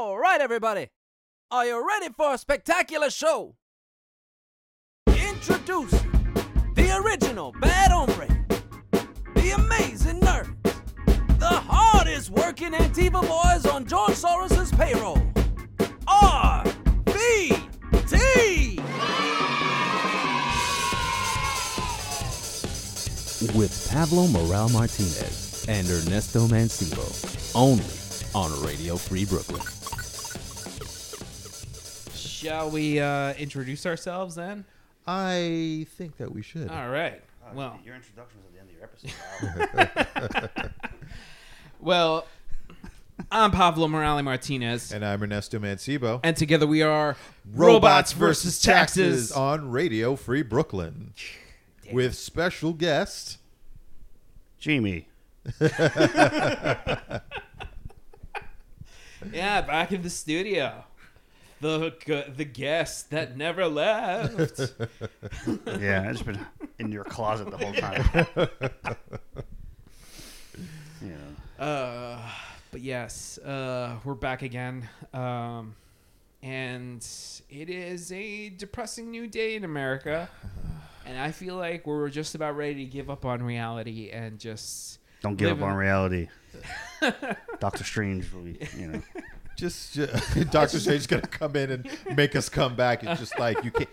All right, everybody. Are you ready for a spectacular show? Introducing the original Bad Hombre, the amazing nerd, the hardest working Antifa boys on George Soros's payroll. RBT! with Pablo Morel Martinez and Ernesto Mancibo, only on Radio Free Brooklyn. Shall we uh, introduce ourselves then? I think that we should. All right. Uh, Well, your introduction was at the end of your episode. Well, I'm Pablo Morales Martinez, And I'm Ernesto Mancibo. and together we are Robots versus Taxes. on Radio Free Brooklyn with special guest. Jamie. Yeah, back in the studio. The gu- the guest that never left. Yeah, it's been in your closet the whole time. yeah. Uh, but yes, uh, we're back again. Um, and it is a depressing new day in America. And I feel like we're just about ready to give up on reality and just Don't give Living- up on reality. Doctor Strange will be, you know. Just uh, Doctor Strange's gonna come in and make us come back. It's just like you can't,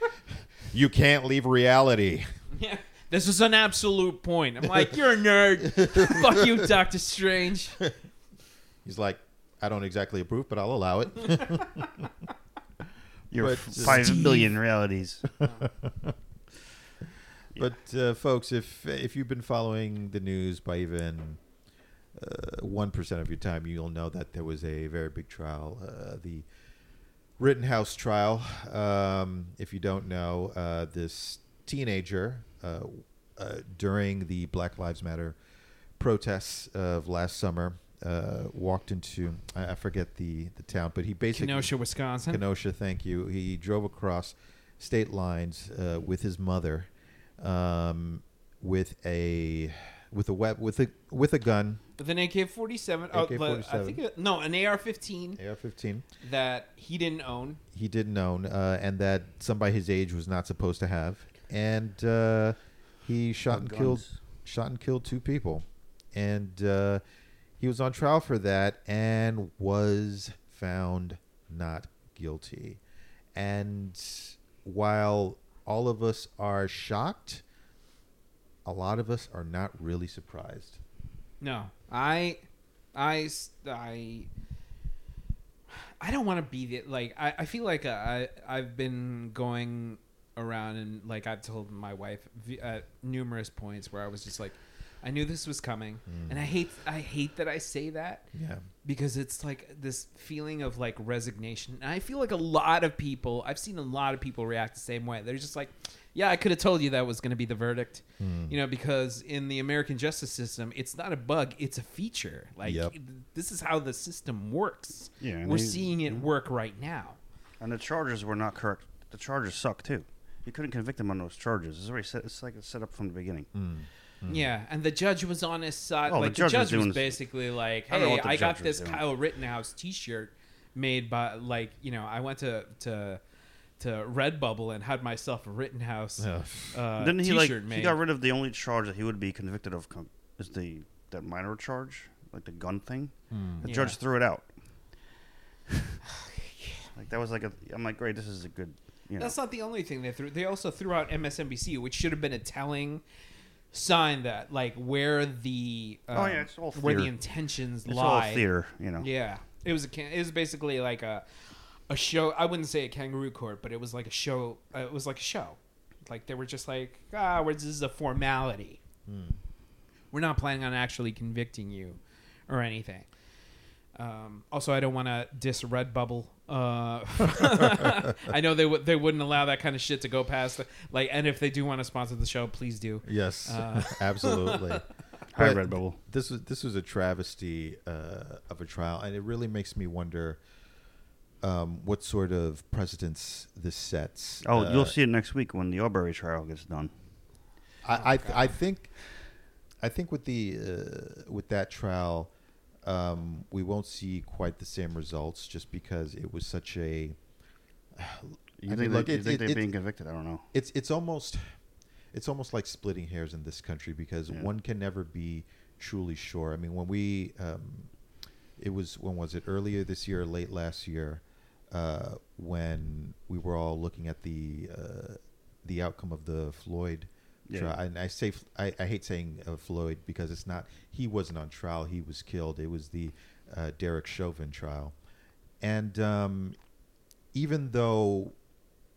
you can't leave reality. Yeah, this is an absolute point. I'm like, you're a nerd. Fuck you, Doctor Strange. He's like, I don't exactly approve, but I'll allow it. Your But, f- uh, five Steve. billion realities. But uh, folks, if if you've been following the news by even one of your time, you'll know that there was a very big trial, uh, the Rittenhouse trial. Um, if you don't know, uh, this teenager uh, uh, during the Black Lives Matter protests of last summer uh, walked into I, I forget the the town, but he basically Kenosha, Wisconsin. Kenosha, thank you. He drove across state lines uh, with his mother, um, with a with a web with a with a gun, With an AK-47. Oh, I AK-47. think it, no, an AR-15 AR-15. that he didn't own. He didn't own, uh, and that somebody his age was not supposed to have, and uh, he shot and killed shot and killed two people, and uh, he was on trial for that and was found not guilty. And while all of us are shocked, a lot of us are not really surprised. No, I, I, I, I don't want to be the like. I, I feel like uh, I I've been going around and like I've told my wife at numerous points where I was just like, I knew this was coming, and I hate I hate that I say that Yeah. because it's like this feeling of like resignation. And I feel like a lot of people, I've seen a lot of people react the same way. They're just like, yeah, I could have told you that was going to be the verdict. Hmm. You know, because in the American justice system, it's not a bug, it's a feature. Like, Yep. this is how the system works. Yeah, We're they- seeing it work right now. And the charges were not correct. The charges suck too. You couldn't convict him on those charges. It's already set. It's like it's set up from the beginning. Hmm. Hmm. Yeah, and the judge was on his side. Oh, the like the judge judge, was was, doing s- basically like, I don't know "Hey, what the I got this doing. Kyle Rittenhouse T-shirt made by like you know I went to to to Redbubble and had myself a Rittenhouse Yeah. uh, Didn't he T-shirt like? made." He got rid of the only charge that he would be convicted of. Com- is the that minor charge, like the gun thing. The Yeah. judge threw it out. like that was like a. I'm like, great. This is a good. You know. That's not the only thing they threw. They also threw out MSNBC, which should have been a telling sign that like where the um, Oh, yeah, it's all where the intentions it's all lie. theater. You know. Yeah, it was a it was basically like a a show. I wouldn't say a kangaroo court, but it was like a show. Uh, it was like a show. Like they were just like, ah, we're- this is a formality. We're not planning on actually convicting you or anything. Um, also, I don't want to diss Redbubble. Uh, I know they would they wouldn't allow that kind of shit to go past. Like, and if they do want to sponsor the show, please do. Yes, Uh. absolutely. Hi, Redbubble. This was this was a travesty uh, of a trial, and it really makes me wonder um, what sort of precedents this sets. Oh, Uh, you'll see it next week when the Arbery trial gets done. I I, I think I think with the uh, with that trial, um, we won't see quite the same results just because it was such a. You I think, mean, they, look, you it- think it- they're it- being convicted? I don't know. it's it's almost it's almost like splitting hairs in this country because Yeah. one can never be truly sure. I mean, when we um, it was when was it earlier this year, or late last year, uh, when we were all looking at the uh, the outcome of the Floyd Yeah. trial. And I say I, I hate saying uh, Floyd because it's not he wasn't on trial; he was killed. It was the uh, Derek Chauvin trial, and um, even though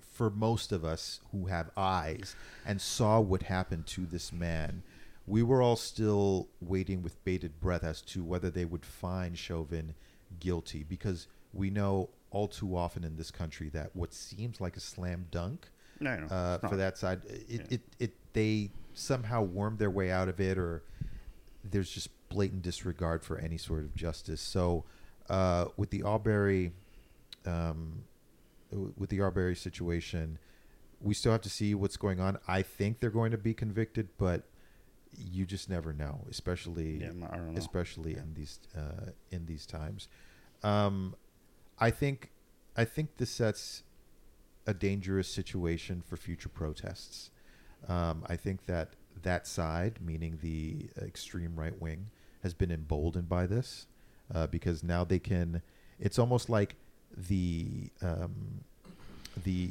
for most of us who have eyes and saw what happened to this man, we were all still waiting with bated breath as to whether they would find Chauvin guilty because we know all too often in this country that what seems like a slam dunk No, no, uh, for that side, it, Yeah. it, it they somehow worm their way out of it, or there's just blatant disregard for any sort of justice. So, uh, with the Arbery, um, w- with the Arbery situation, we still have to see what's going on. I think they're going to be convicted, but you just never know, especially Yeah, I don't know. especially in these uh, in these times. Um, I think I think this sets a dangerous situation for future protests. Um, I think that that side, meaning the extreme right wing, has been emboldened by this uh, because now they can. It's almost like the um, the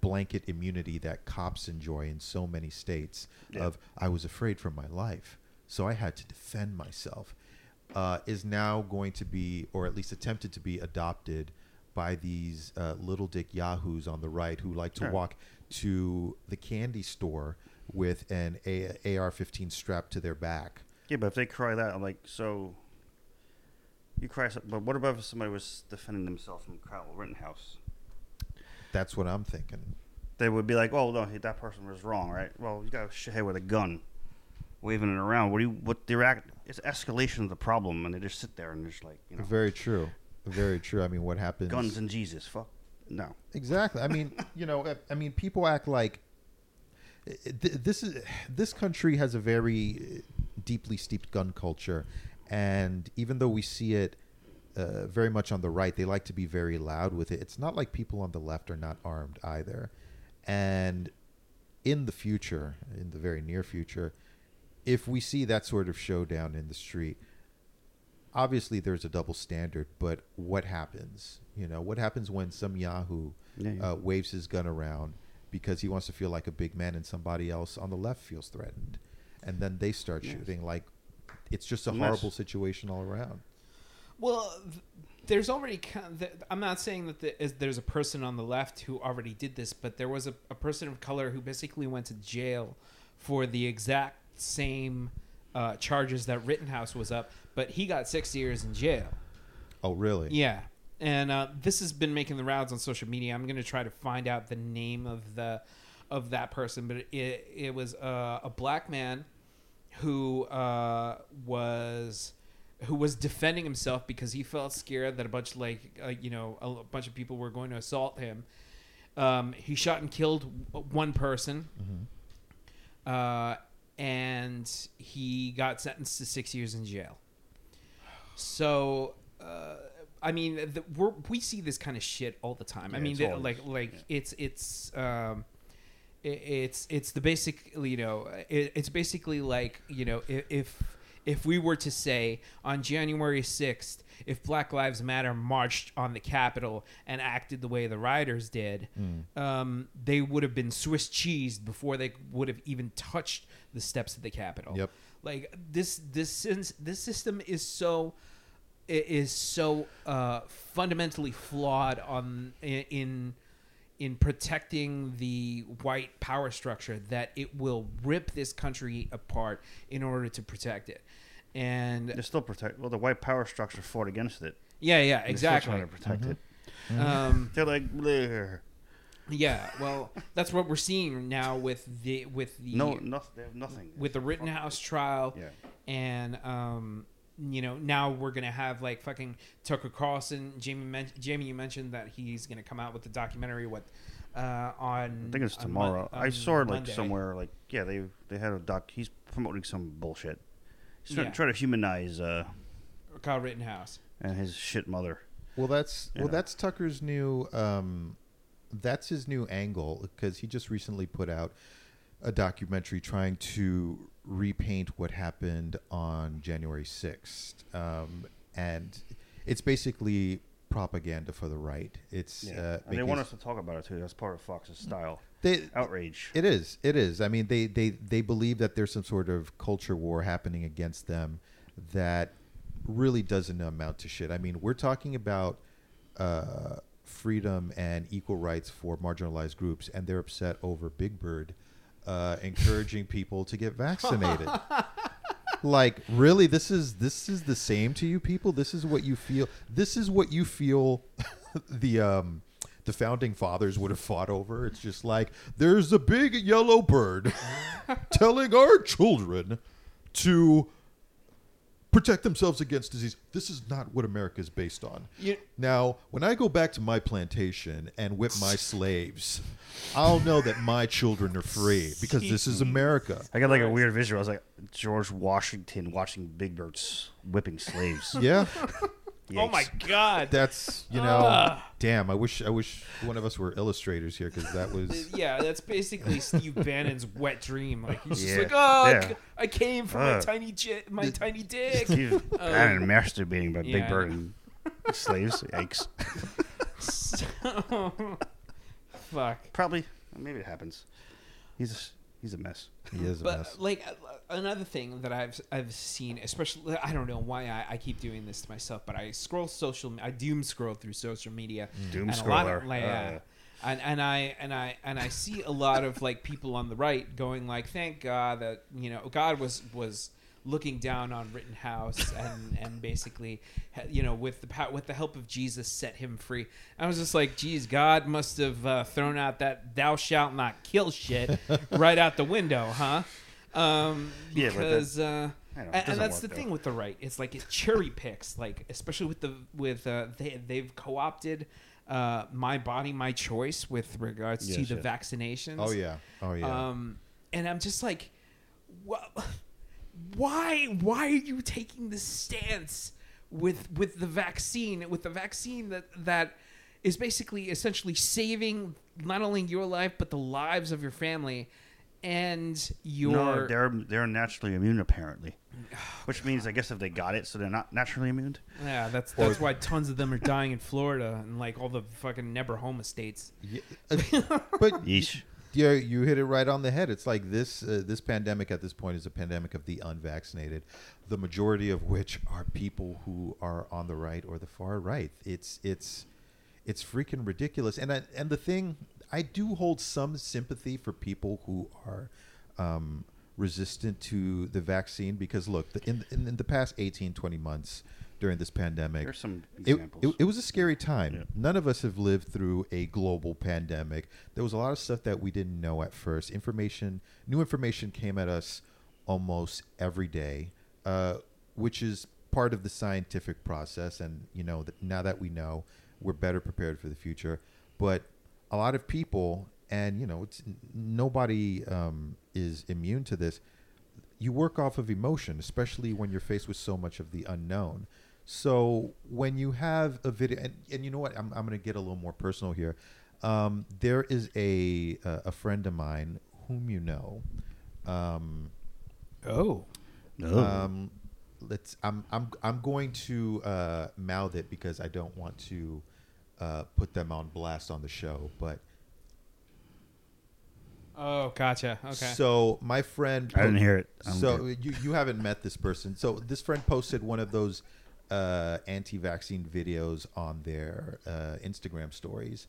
blanket immunity that cops enjoy in so many states Yeah. of I was afraid for my life, so I had to defend myself, uh, is now going to be, or at least attempted to be, adopted by these uh, little dick yahoos on the right who like to Sure. walk to the candy store with an A- AR-15 strapped to their back. Yeah, but if they cry that, I'm like, so you cry, but what about if somebody was defending themselves from Kyle Rittenhouse? That's what I'm thinking. They would be like, oh no, that person was wrong, right? Well, you got a shithead with a gun, waving it around. What do you? What the react? It's escalation of the problem, and they just sit there and just like, you know, Very true. Very true. I mean, what happens? guns and Jesus. Fuck no. Exactly. I mean, you know, I- mean, people act like eh, eh, this is this country has a very eh, deeply steeped gun culture, and even though we see it uh, very much on the right, they like to be very loud with it. It's not like people on the left are not armed either, and in the future, in the very near future, if we see that sort of showdown in the street, obviously there's a double standard. But what happens? You know, what happens when some Yahoo Yeah, yeah. uh, waves his gun around because he wants to feel like a big man, and somebody else on the left feels threatened, and then they start Yes. shooting? Like, it's just a Unless- horrible situation all around. Well, th- there's already. I'm not saying that the, is, there's a person on the left who already did this, but there was a, a person of color who basically went to jail for the exact same uh, charges that Rittenhouse was up, but he got six years in jail. Oh, really? Yeah, and uh, this has been making the rounds on social media. I'm going to try to find out the name of the of that person, but it it was uh, a black man who uh, was who was defending himself because he felt scared that a bunch like uh, you know a bunch of people were going to assault him. Um, he shot and killed one person, uh, and he got sentenced to six years in jail. So, uh, I mean, the, we're, we see this kind of shit all the time. I mean, the- always- like like yeah. it's it's um, i- it's it's the basic you know it, it's basically like you know if, if if we were to say on January 6th if Black Lives Matter marched on the Capitol and acted the way the rioters did um, they would have been Swiss cheesed before they would have even touched the steps of the Capitol Yep. like this this sys- this system is so i- is so uh, fundamentally flawed on i- in in protecting the white power structure that it will rip this country apart in order to protect it. And They're still protect. Well, the white power structure fought against it. yeah, yeah, and they're still exactly. Trying to protect it. Um, They're like, "Bleh." Yeah, well, that's what we're seeing now with the with the no, nothing. They have nothing. with the Rittenhouse trial. Yeah. and um, you know now we're gonna have like fucking Tucker Carlson. Jamie, men- Jamie, you mentioned that he's gonna come out with the documentary. What uh, on? I think it's on Mon- tomorrow. I saw it like Monday. somewhere. Like, yeah, they they had a doc. He's promoting some bullshit. He's trying, Yeah. trying to humanize uh, Kyle Rittenhouse. and his shit mother. Well, that's well, Yeah. that's Tucker's new. Um, that's his new angle because he just recently put out a documentary trying to repaint what happened on January sixth, um, and it's basically propaganda for the right. It's Yeah. uh, and they want us to talk about it too. That's part of Fox's style. they, Outrage. It is. It is. I mean, they they they believe that there's some sort of culture war happening against them that really doesn't amount to shit. I mean, we're talking about uh, freedom and equal rights for marginalized groups, and they're upset over Big Bird uh, encouraging people to get vaccinated. like, really, this is this is the same to you people. This is what you feel. This is what you feel. the um the founding fathers would have fought over. It's just like there's a big yellow bird telling our children to protect themselves against disease. This is not what America is based on. You- now, when I go back to my plantation and whip my slaves, I'll know that my children are free because this is America. I got like a weird visual. I was like George Washington watching Big Birds whipping slaves. Yeah, Oh my god. that's you know, Ah. damn. I wish I wish one of us were illustrators here because that was yeah, that's basically Steve Bannon's wet dream. Like he's just Yeah. like, oh, Yeah. I c- I came from my tiny j- my tiny dick. Steve Bannon masturbating by yeah, Big I Bird and slaves. Yikes. Fuck. Probably. Maybe it happens. He's a, he's a mess. he is a But mess. like another thing that I've I've seen, especially I don't know why I, I keep doing this to myself, but I scroll social, I doom scroll through social media, Doom and a lot scroller. of, like, yeah. Uh. and and I and I and I see a lot of like people on the right going like, thank God that you know God was was looking down on Rittenhouse and and basically you know with the pow- with the help of Jesus set him free. I was just like, geez, God must have uh, thrown out that thou shalt not kill shit right out the window, huh? Um, Yeah, but that- because uh, know, and, doesn't that's the work, thing with the right. It's like it cherry picks, like especially with the with uh, they they've co opted uh, my body, my choice with regards to Yes, the yes. vaccinations. Oh yeah. Oh yeah. Um, and I'm just like, wha- why? Why are you taking this stance with with the vaccine? With the vaccine that that is basically essentially saving not only your life but the lives of your family and your. No, they're they're naturally immune apparently, which means I guess if they got it, so they're not naturally immune. yeah, that's that's why tons of them are dying in Florida and like all the fucking Never Home estates. Yeah, uh, but Yeesh. Yeah, you hit it right on the head. It's like this uh, this pandemic at this point is a pandemic of the unvaccinated, the majority of which are people who are on the right or the far right. It's it's it's freaking ridiculous. And I, and the thing, I do hold some sympathy for people who are um, resistant to the vaccine because look, the, in, in in the past 18, 20 months during this pandemic, There's some it, examples. it, it was a scary time. Yeah. None of us have lived through a global pandemic. There was a lot of stuff that we didn't know at first. Information, new information came at us almost every day, uh, which is part of the scientific process. And you know, that now that we know, we're better prepared for the future. But a lot of people, and you know, it's nobody um, is immune to this you work off of emotion, especially when you're faced with so much of the unknown. So when you have a video, and, and you know what, I'm, I'm going to get a little more personal here. Um, there is a uh, a friend of mine whom you know. Um, Oh. No. um, let's. I'm I'm I'm going to uh, mouth it because I don't want to uh, put them on blast on the show, but. Oh, gotcha. Okay. So my friend, I didn't hear it. I'm so good. you you haven't met this person. So this friend posted one of those uh, anti-vaccine videos on their uh, Instagram stories,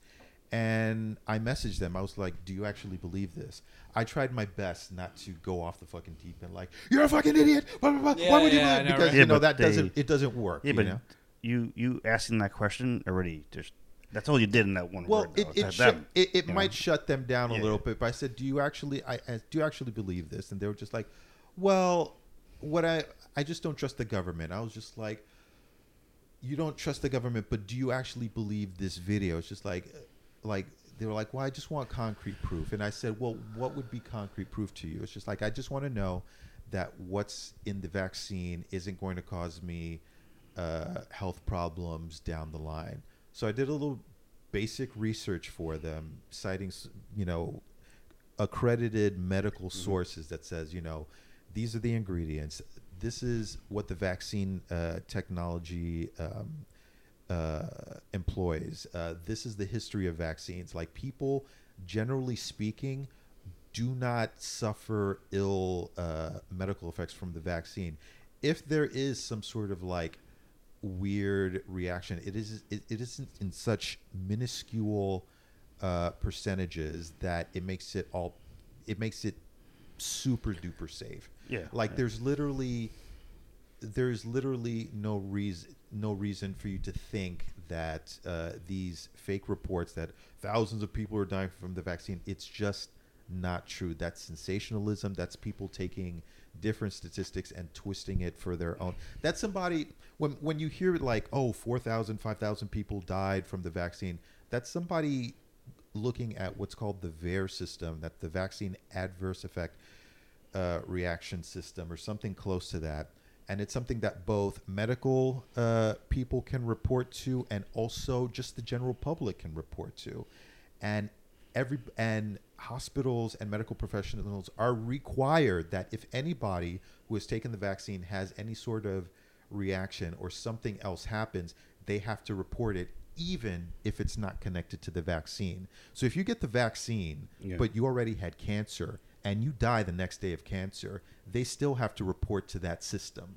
and I messaged them. I was like, "Do you actually believe this?" I tried my best not to go off the fucking deep end, like, "You're a fucking idiot." Blah, blah, blah. Yeah, Why would you? yeah, I believe-" know, because right? you know but that they- doesn't it doesn't work. yeah, you but know? you you asking that question already just that's all you did in that one Well, word. it it, It's shut, them, it, it might know? shut them down a Yeah. little bit. But I said, "Do you actually? I, I do you actually believe this?" And they were just like, "Well, what I I just don't trust the government." I was just like, "You don't trust the government, but do you actually believe this video?" It's just like, like they were like, "Well, I just want concrete proof." And I said, "Well, what would be concrete proof to you?" It's just like I just want to know that what's in the vaccine isn't going to cause me uh, health problems down the line. So I did a little basic research for them, citing you know accredited medical sources that says you know these are the ingredients. This is what the vaccine uh, technology um, uh, employs. Uh, this is the history of vaccines. Like people, generally speaking, do not suffer ill uh, medical effects from the vaccine. If there is some sort of like weird reaction, it is it, it isn't in such minuscule uh, percentages that it makes it all it makes it super duper safe. Yeah, like yeah. there's literally there's literally no reason no reason for you to think that uh, these fake reports that thousands of people are dying from the vaccine it's just not true. That's sensationalism. That's people taking different statistics and twisting it for their own. That's somebody when when you hear like oh 4000 5000 people died from the vaccine that's somebody looking at what's called the VAER system that the vaccine adverse effect uh, reaction system or something close to that. And it's something that both medical uh, people can report to and also just the general public can report to. And every and hospitals and medical professionals are required that if anybody who has taken the vaccine has any sort of reaction or something else happens, they have to report it even if it's not connected to the vaccine. So if you get the vaccine, Yeah. but you already had cancer and you die the next day of cancer, they still have to report to that system.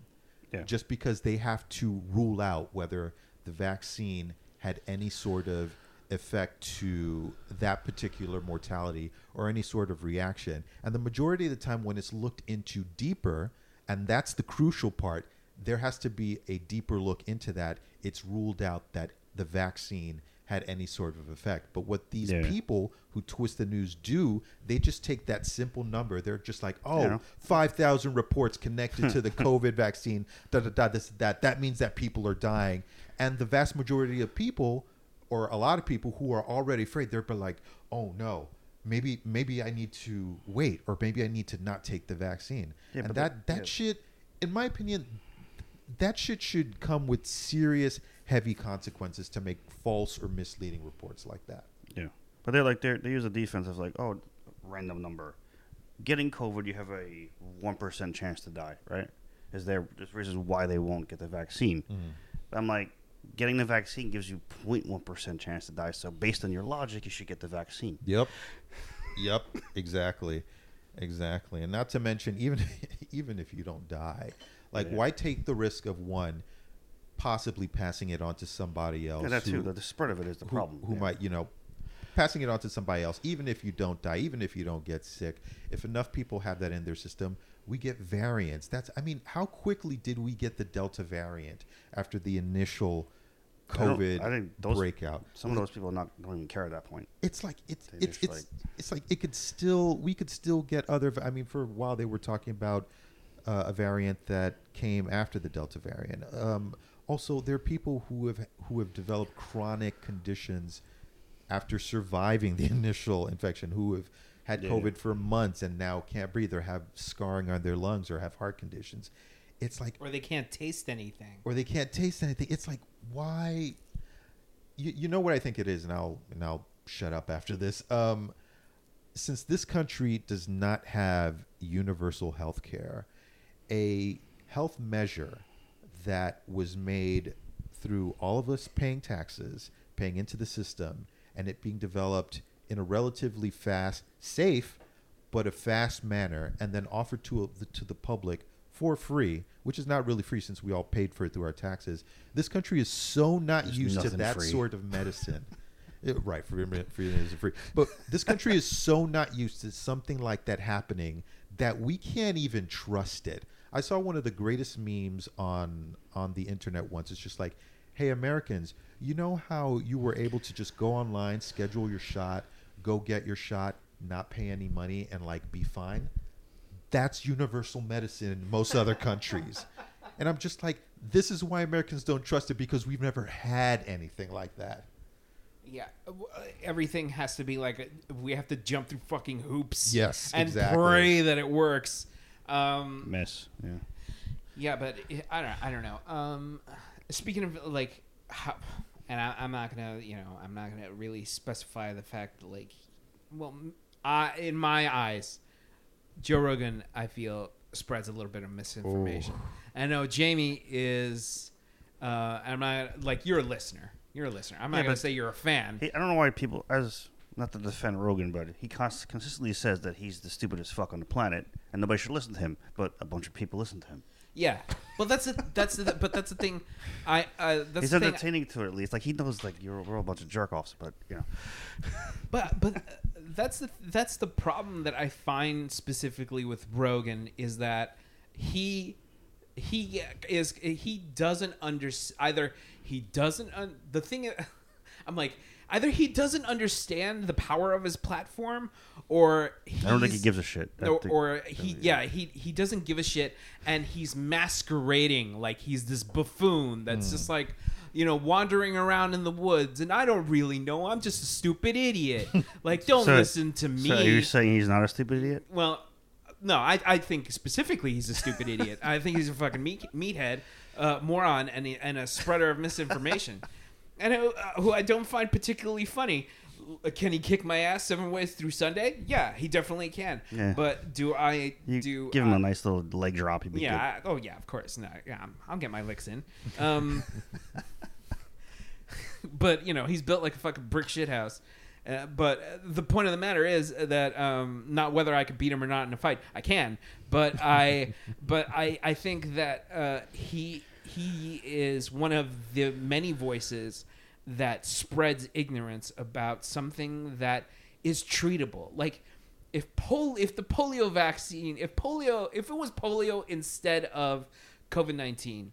Yeah. Just because they have to rule out whether the vaccine had any sort of effect to that particular mortality or any sort of reaction. And the majority of the time, when it's looked into deeper, and that's the crucial part, there has to be a deeper look into that. It's ruled out that the vaccine had any sort of effect. But what these Yeah. people who twist the news do, they just take that simple number. They're just like, oh, Yeah. 5,000 reports connected to the COVID vaccine, da da da, this, that. That means that people are dying. And the vast majority of people, or a lot of people who are already afraid, they're like, oh no, maybe maybe I need to wait, or maybe I need to not take the vaccine. Yeah, and that, that shit, in my opinion, that shit should come with serious, heavy consequences to make false or misleading reports like that. Yeah, but they're like they they use a defense of like oh random number. Getting COVID, you have a one percent chance to die. Right? Is there there's reasons why they won't get the vaccine? Mm-hmm. But I'm like, getting the vaccine gives you 0.1 percent chance to die. So based on your logic, you should get the vaccine. Yep. Yep. Exactly. Exactly. And not to mention, even even if you don't die, like Yeah. why take the risk of one possibly passing it on to somebody else? Yeah, that who- too. The, spread of it is the who, problem. who yeah. might you know passing it on to somebody else even if you don't die even if you don't get sick if enough people have that in their system we get variants that's i mean how quickly did we get the delta variant after the initial covid I think those breakout Some of those people are not don't even care at that point. it's like it's They it's it's like- it's like it could still we could still get other i mean for a while they were talking about uh, a variant that came after the delta variant um, also there are people who have who have developed chronic conditions after surviving the initial infection who have had Yeah. covid for months and now can't breathe or have scarring on their lungs or have heart conditions it's like or they can't taste anything. or they can't taste anything. It's like why? You, you know what I think it is, and I'll and I'll shut up after this. Um, since this country does not have universal health care, a health measure that was made through all of us paying taxes, paying into the system, and it being developed in a relatively fast, safe, but a fast manner, and then offered to the, to the public for free, which is not really free since we all paid for it through our taxes. This country is so not There's used to that free. sort of medicine. It- right, free, free isn't free. But this country is so not used to something like that happening that we can't even trust it. I saw one of the greatest memes on on the internet once. It's just like, "Hey Americans, you know how you were able to just go online, schedule your shot, go get your shot, not pay any money, and like be fine." That's universal medicine in most other countries. And I'm just like, this is why Americans don't trust it because we've never had anything like that. Yeah, uh, uh, everything has to be like a, we have to jump through fucking hoops. Yes, and exactly. pray that it works. Um, Mess. Yeah. yeah, but it, I don't. I don't know. Um, speaking of like how, and I, I'm not gonna you know I'm not gonna really specify the fact that like well I in my eyes Joe Rogan I feel spreads a little bit of misinformation. I know Jamie is uh I'm not like you're a listener you're a listener I'm not Yeah, gonna say you're a fan I don't know why people, as not to defend Rogan, but he const- consistently says that he's the stupidest fuck on the planet, and nobody should listen to him. But a bunch of people listen to him. yeah well that's the that's the but that's the thing I uh, that's he's the thing entertaining to it at least. Like he knows, like you're we're all a bunch of jerk offs, but you know. But but uh, that's the that's the problem that I find specifically with Rogan is that he he is he doesn't under either he doesn't un, the thing I'm like either he doesn't understand the power of his platform or I don't think he gives a shit. Or, think- or he yeah he he doesn't give a shit and he's masquerading like he's this buffoon that's just like you know wandering around in the woods and I don't really know I'm just a stupid idiot. Like don't So- listen to me. So you're saying he's not a stupid idiot? well no I, I think specifically he's a stupid idiot. I think he's a fucking meat, meathead uh, moron and, and a spreader of misinformation and who, uh, who I don't find particularly funny Uh, can he kick my ass seven ways through Sunday? Yeah, he definitely can. Yeah. But do I You do give him I- a nice little leg drop. He'd be yeah. good. I, oh yeah. Of course. No. Yeah. I'm, I'll get my licks in. Um, but you know he's built like a fucking brick shit house. Uh, but uh, the point of the matter is that um, not whether I could beat him or not in a fight. I can, but I, but I, I think that uh, he he is one of the many voices that spreads ignorance about something that is treatable. Like if pol if the polio vaccine, if polio, if it was polio instead of COVID nineteen,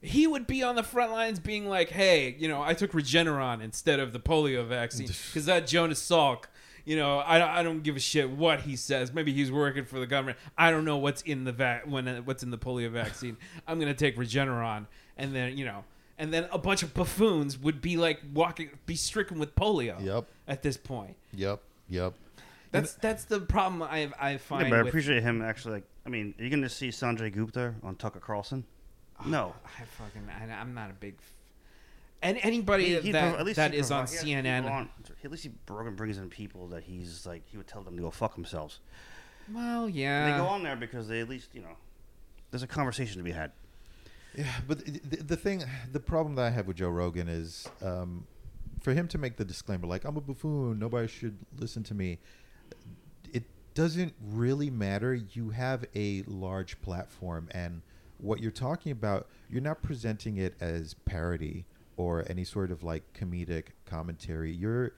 he would be on the front lines being like, "Hey, you know, I took Regeneron instead of the polio vaccine because that Jonas Salk." You know, I, I don't give a shit what he says. Maybe he's working for the government. I don't know what's in the vac when uh, what's in the polio vaccine. I'm gonna take Regeneron, and then you know, and then a bunch of buffoons would be like walking, be stricken with polio. Yep. At this point, Yep. Yep. that's that's the problem I I find. Yeah, but I with- appreciate him actually. Like, I mean, are you going to see Sanjay Gupta on Tucker Carlson? Oh, no. I fucking I, I'm not a big. F- and anybody He- he that prov- at least that he on he CNN. on- at least he Rogan brings in people that he's like he would tell them to go fuck themselves. Well, And yeah. they go on there because they at least you know there's a conversation to be had. Yeah, but the, the, the thing, the problem that I have with Joe Rogan is um, for him to make the disclaimer, like, I'm a buffoon, nobody should listen to me. It doesn't really matter. You have a large platform, and what you're talking about, you're not presenting it as parody or any sort of like comedic commentary. You're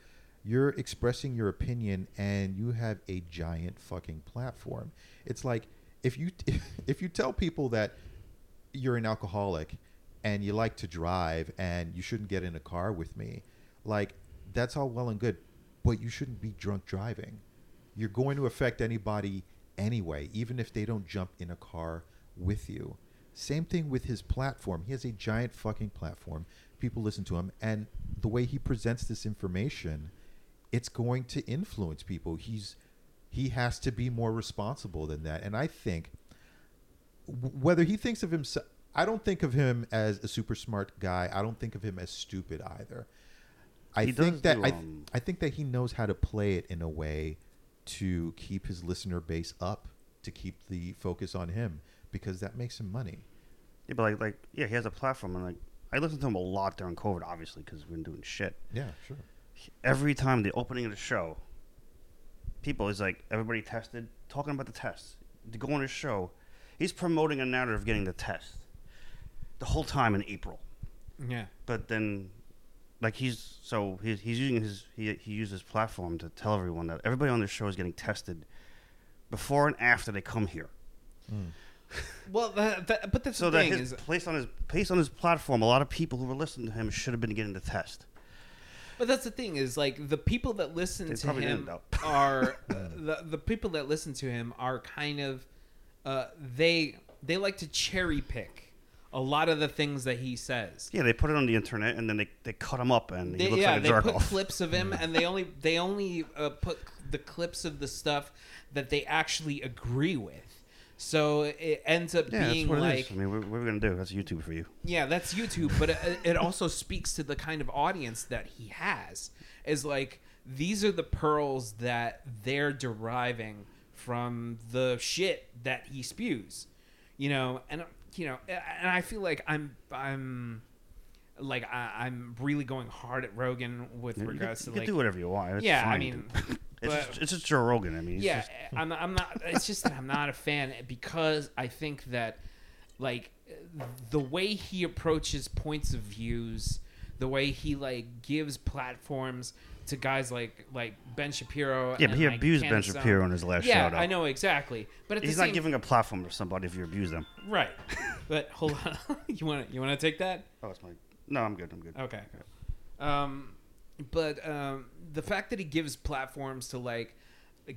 you're expressing your opinion and you have a giant fucking platform. It's like if you if you tell people that you're an alcoholic and you like to drive and you shouldn't get in a car with me, like that's all well and good, but you shouldn't be drunk driving. You're going to affect anybody anyway, even if they don't jump in a car with you. Same thing with his platform. He has a giant fucking platform. People listen to him, and the way he presents this information, it's going to influence people. He's he has to be more responsible than that. And I think w- whether he thinks of himself I don't think of him as a super smart guy. I don't think of him as stupid either. I He think that I, um, I think that he knows how to play it in a way to keep his listener base up, to keep the focus on him because that makes him money. Yeah, but like like yeah, he has a platform and like I listened to him a lot during COVID, obviously because we've been doing shit. Yeah, sure. Every time the opening of the show, people is like everybody tested, talking about the test. To go on his show, he's promoting a narrative of getting the test the whole time in April. yeah. but then like he's so he's, he's using his he, he used his platform to tell everyone that everybody on this show is getting tested before and after they come here mm. Well, that, that, but that's so the that thing his, is, placed on his placed on his platform a lot of people who were listening to him should have been getting the test but that's the thing is like the people that listen They to him are uh, the the people that listen to him are kind of uh, they they like to cherry pick a lot of the things that he says. yeah they put it on the internet and then they, they cut him up and They, looks yeah, like a they put off clips of him, and they only they only uh, put the clips of the stuff that they actually agree with. So it ends up Yeah, being that's what like it is. I mean, what, what are we gonna do? That's YouTube for you. yeah, that's YouTube, but it, it also speaks to the kind of audience that he has. Is like these are the pearls that they're deriving from the shit that he spews, you know, and you know, and I feel like I'm I'm like I, I'm really going hard at Rogan with You can, regards you to can like do whatever you want. It's yeah, I mean, it's but- just, it's just Joe Rogan. I mean, yeah, just- I'm, I'm not. It's just that I'm not a fan because I think that, like, the way he approaches points of views, the way he like gives platforms to guys like like Ben Shapiro. yeah, but he like, abused Ben Shapiro in his last Yeah, show. though. I know exactly. But He's not same, giving a platform to somebody if you abuse them. right. But hold on, you want to you want to take that? Oh, that's my. No, I'm good. I'm good. Okay. Um, but um, the fact that he gives platforms to like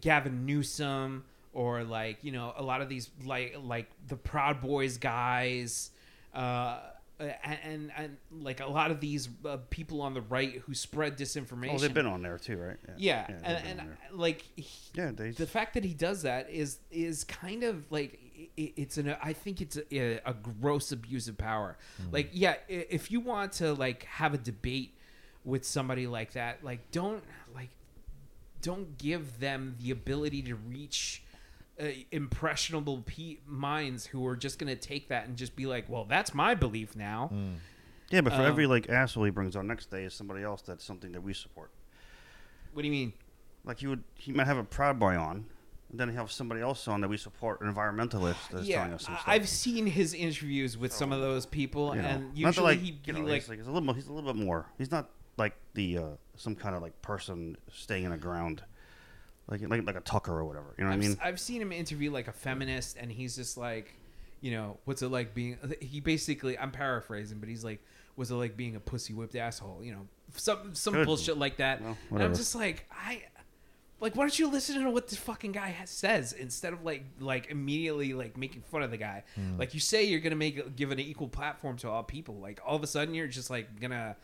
Gavin Newsom or like you know a lot of these like like the Proud Boys guys, uh, and, and and like a lot of these uh, people on the right who spread disinformation. Oh, they've been on there too, right? Yeah, they've and, and like he- yeah, they. the fact that he does that is is kind of like i- it's an I think it's a, a gross abuse of power. Like yeah, if you want to like have a debate with somebody like that, like don't like don't give them the ability to reach uh, impressionable pe- minds who are just going to take that and just be like, well, that's my belief now. yeah, but for um, every like asshole he brings on next day is somebody else that's something that we support. What do you mean? Like he would, he might have a Proud Boy on, and then he have somebody else on that we support, an environmentalist that's telling Yeah, us some stuff. I've seen his interviews with some of those people, know, and not usually like, he'd be you know, like, he's like he's a little, he's a little bit more. He's not like the uh, some kind of like person staying in the ground, like like like a Tucker or whatever. You know what I I've, mean? s- I've seen him interview like a feminist, and he's just like, you know, what's it like being? He basically, I'm paraphrasing, but he's like, was it like being a pussy whipped asshole? You know, some some Good. bullshit like that. Well, and I'm just like, I. Like, why don't you listen to what this fucking guy has, says instead of like, like immediately like making fun of the guy? Like you say, you're gonna make give an equal platform to all people. Like all of a sudden, you're just like gonna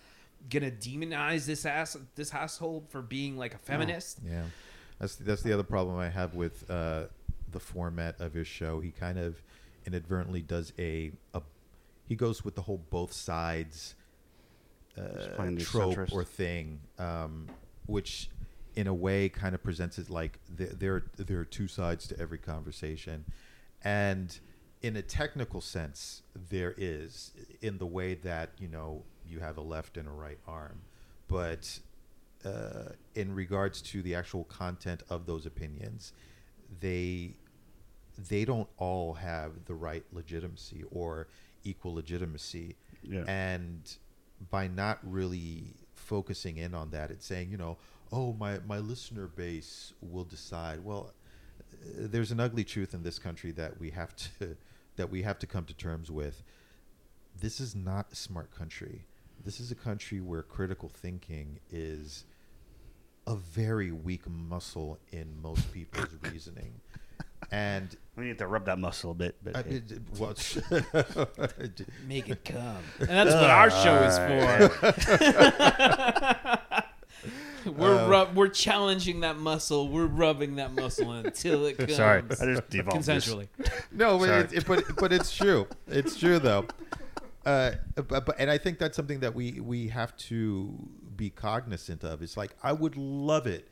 gonna demonize this ass this household for being like a feminist. Yeah, that's that's the other problem I have with uh, the format of his show. He kind of inadvertently does a, a he goes with the whole both sides uh, trope centrist. or thing, um, which in a way kind of presents it like there there there are two sides to every conversation, and in a technical sense there is in the way that you know you have a left and a right arm, but uh, in regards to the actual content of those opinions, they they don't all have the right legitimacy or equal legitimacy. Yeah. And by not really focusing in on that, it's saying, you know, oh, my, my listener base will decide. Well, uh, there's an ugly truth in this country that we have to that we have to come to terms with. This is not a smart country. This is a country where critical thinking is a very weak muscle in most people's reasoning. And we need to rub that muscle a bit. But I, yeah. it, it- well, Make it come. And that's what our show is for. we're Uh, rub- we're challenging that muscle. We're rubbing that muscle until it comes. Sorry, I just devolved. this. consensually. no, but, it, it- but but it's true. It's true though. Uh, but, but and I think that's something that we we have to be cognizant of. It's like I would love it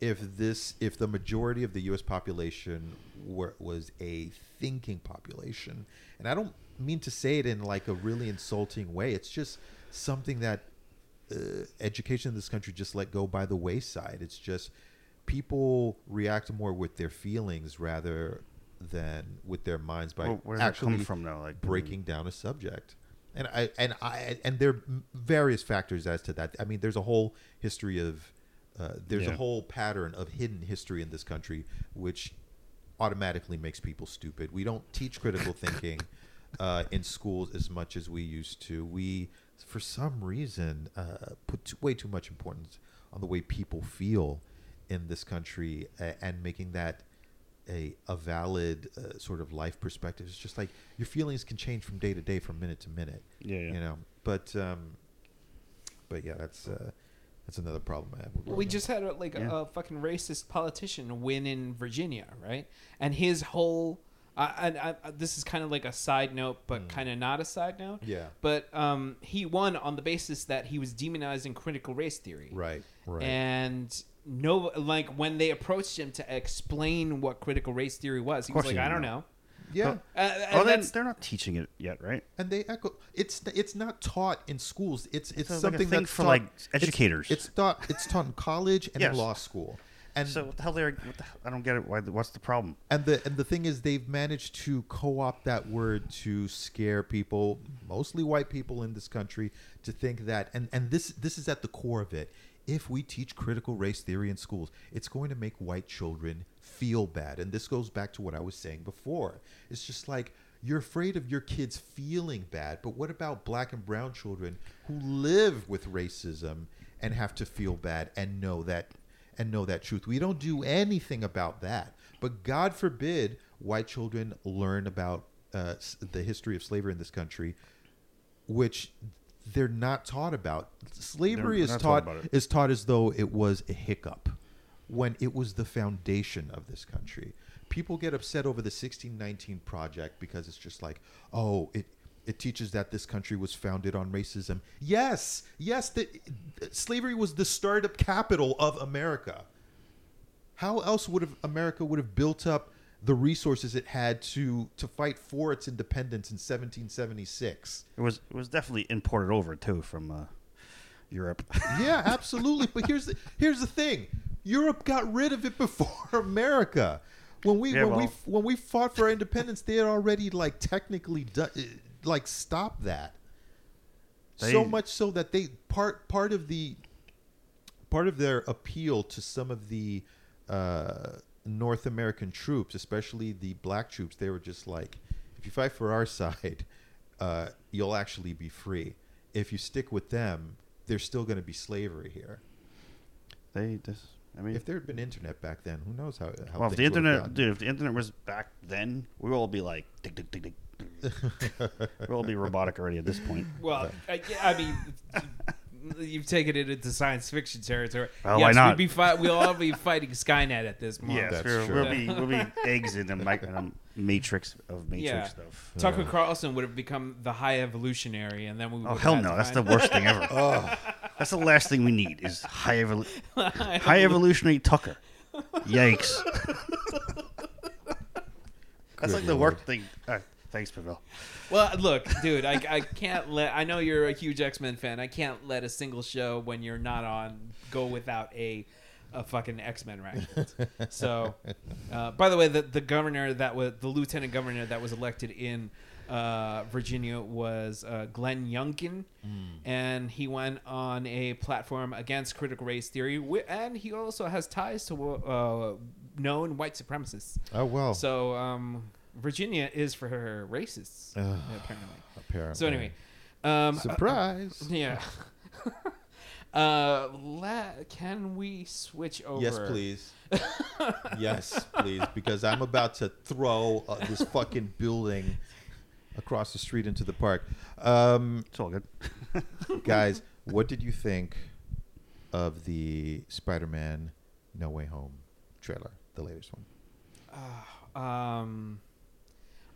if this if the majority of the U.S. population were was a thinking population, and I don't mean to say it in like a really insulting way. It's just something that uh, education in this country just let go by the wayside. It's just people react more with their feelings rather than with their minds by Well, actually from, though? Like, breaking down a subject. And I and I and there are various factors as to that. I mean, there's a whole history of uh, there's a whole pattern of hidden history in this country, which automatically makes people stupid. We don't teach critical thinking uh, in schools as much as we used to. We, for some reason, uh, put too, way too much importance on the way people feel in this country uh, and making that a, a valid uh, sort of life perspective. It's just like your feelings can change from day to day, from minute to minute. Yeah, yeah. You know, but um, but yeah, that's uh, that's another problem I have. With We just had a, like Yeah. a, fucking racist politician win in Virginia, right? And his whole I, and I, I- this is kind of like a side note, but kind of not a side note. Yeah. But um, he won on the basis that he was demonizing critical race theory. Right. Right. And no, like when they approached him to explain what critical race theory was, he was like, he "I don't know. know." yeah. Uh, and Oh, then that's- they're not teaching it yet, right? and they echo it's it's not taught in schools it's it's So, like, a something thing that's for, taught- like, educators. it's, taught it's taught in college and in law school and So what the hell? They're what the, I don't get it. Why? What's the problem? and the and the thing is they've managed to co-opt that word to scare people mostly white people in this country to think that and and this this is at the core of it if we teach critical race theory in schools it's going to make white children feel bad and this goes back to what i was saying before it's just like you're afraid of your kids feeling bad but what about black and brown children who live with racism and have to feel bad and know that and know that truth. We don't do anything about that. But God forbid white children learn about uh, the history of slavery in this country, which they're not taught about. Slavery They're is taught taught is taught as though it was a hiccup, when it was the foundation of this country. People get upset over the 1619 project because it's just like, oh, it it teaches that this country was founded on racism. Yes, yes, that slavery was the startup capital of America. How else would have America would have built up the resources it had to to fight for its independence in 1776? It was it was definitely imported over too from uh, Europe. Yeah, absolutely. but here's the here's the thing: Europe got rid of it before America. When we Yeah, when we when we fought for our independence, they had already like technically done, like stop that. so much so that they part part of the part of their appeal to some of the uh, North American troops, especially the black troops, they were just like, if you fight for our side, uh, you'll actually be free. If you stick with them, there's still going to be slavery here. they just. I mean, If there had been internet back then, who knows how? how well, if the things would have internet, dude, if the internet was back then, we would all be like, tick, tick, tick, tick. we'll all be robotic already at this point. Well, I, I mean, you've taken it into science fiction territory. Well, yes, why not? We'd be fi- we'll all be fighting Skynet at this moment. Yes, that's we're, true. we'll be we'll be eggs in a, mic- in a matrix of matrix Yeah. stuff. Tucker Carlson would have become the high evolutionary, and then we. Oh would hell no! That's the worst thing ever. That's the last thing we need is high evolu- high evolutionary Tucker. Yikes! That's like the worst thing. Uh, thanks, Pavel. Well, look, dude, I, I can't let. I know you're a huge X Men fan. I can't let a single show when you're not on go without a a fucking X Men record. so, uh, by the way, the the governor that was the lieutenant governor that was elected in uh, Virginia was uh, Glenn Youngkin, and he went on a platform against critical race theory, and he also has ties to uh, known white supremacists. oh well, So um, Virginia is for her racists, Ugh. apparently. apparently. So anyway, um, surprise. yeah. uh, la- can we switch over? Yes, please. yes, please, because I'm about to throw uh, this fucking building across the street into the park. Um, It's all good. guys, what did you think of the Spider-Man No Way Home trailer, the latest one? Um,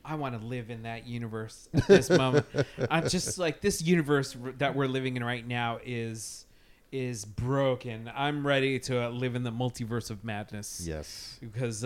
I want to live in that universe at this moment. I'm just like this universe r- that we're living in right now is is broken. I'm ready to uh, live in the multiverse of madness. Yes. because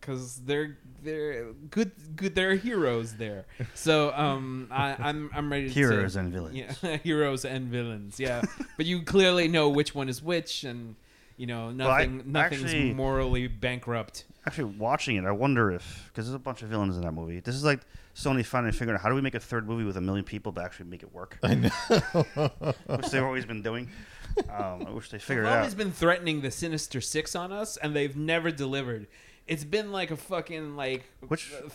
because they're they're good good they're heroes there so um I, I'm I'm ready to Heroes to and villains. yeah heroes and villains yeah but you clearly know which one is which and you know I- nothing nothing's actually- morally bankrupt Actually, watching it, I wonder if because there's a bunch of villains in that movie. This is like Sony finally figuring out how do we make a third movie with a million people to actually make it work. I know, which they've always been doing. Um, I wish they figured out. They've it always out. been threatening the Sinister Six on us, and they've never delivered. It's been like a fucking like Which- uh,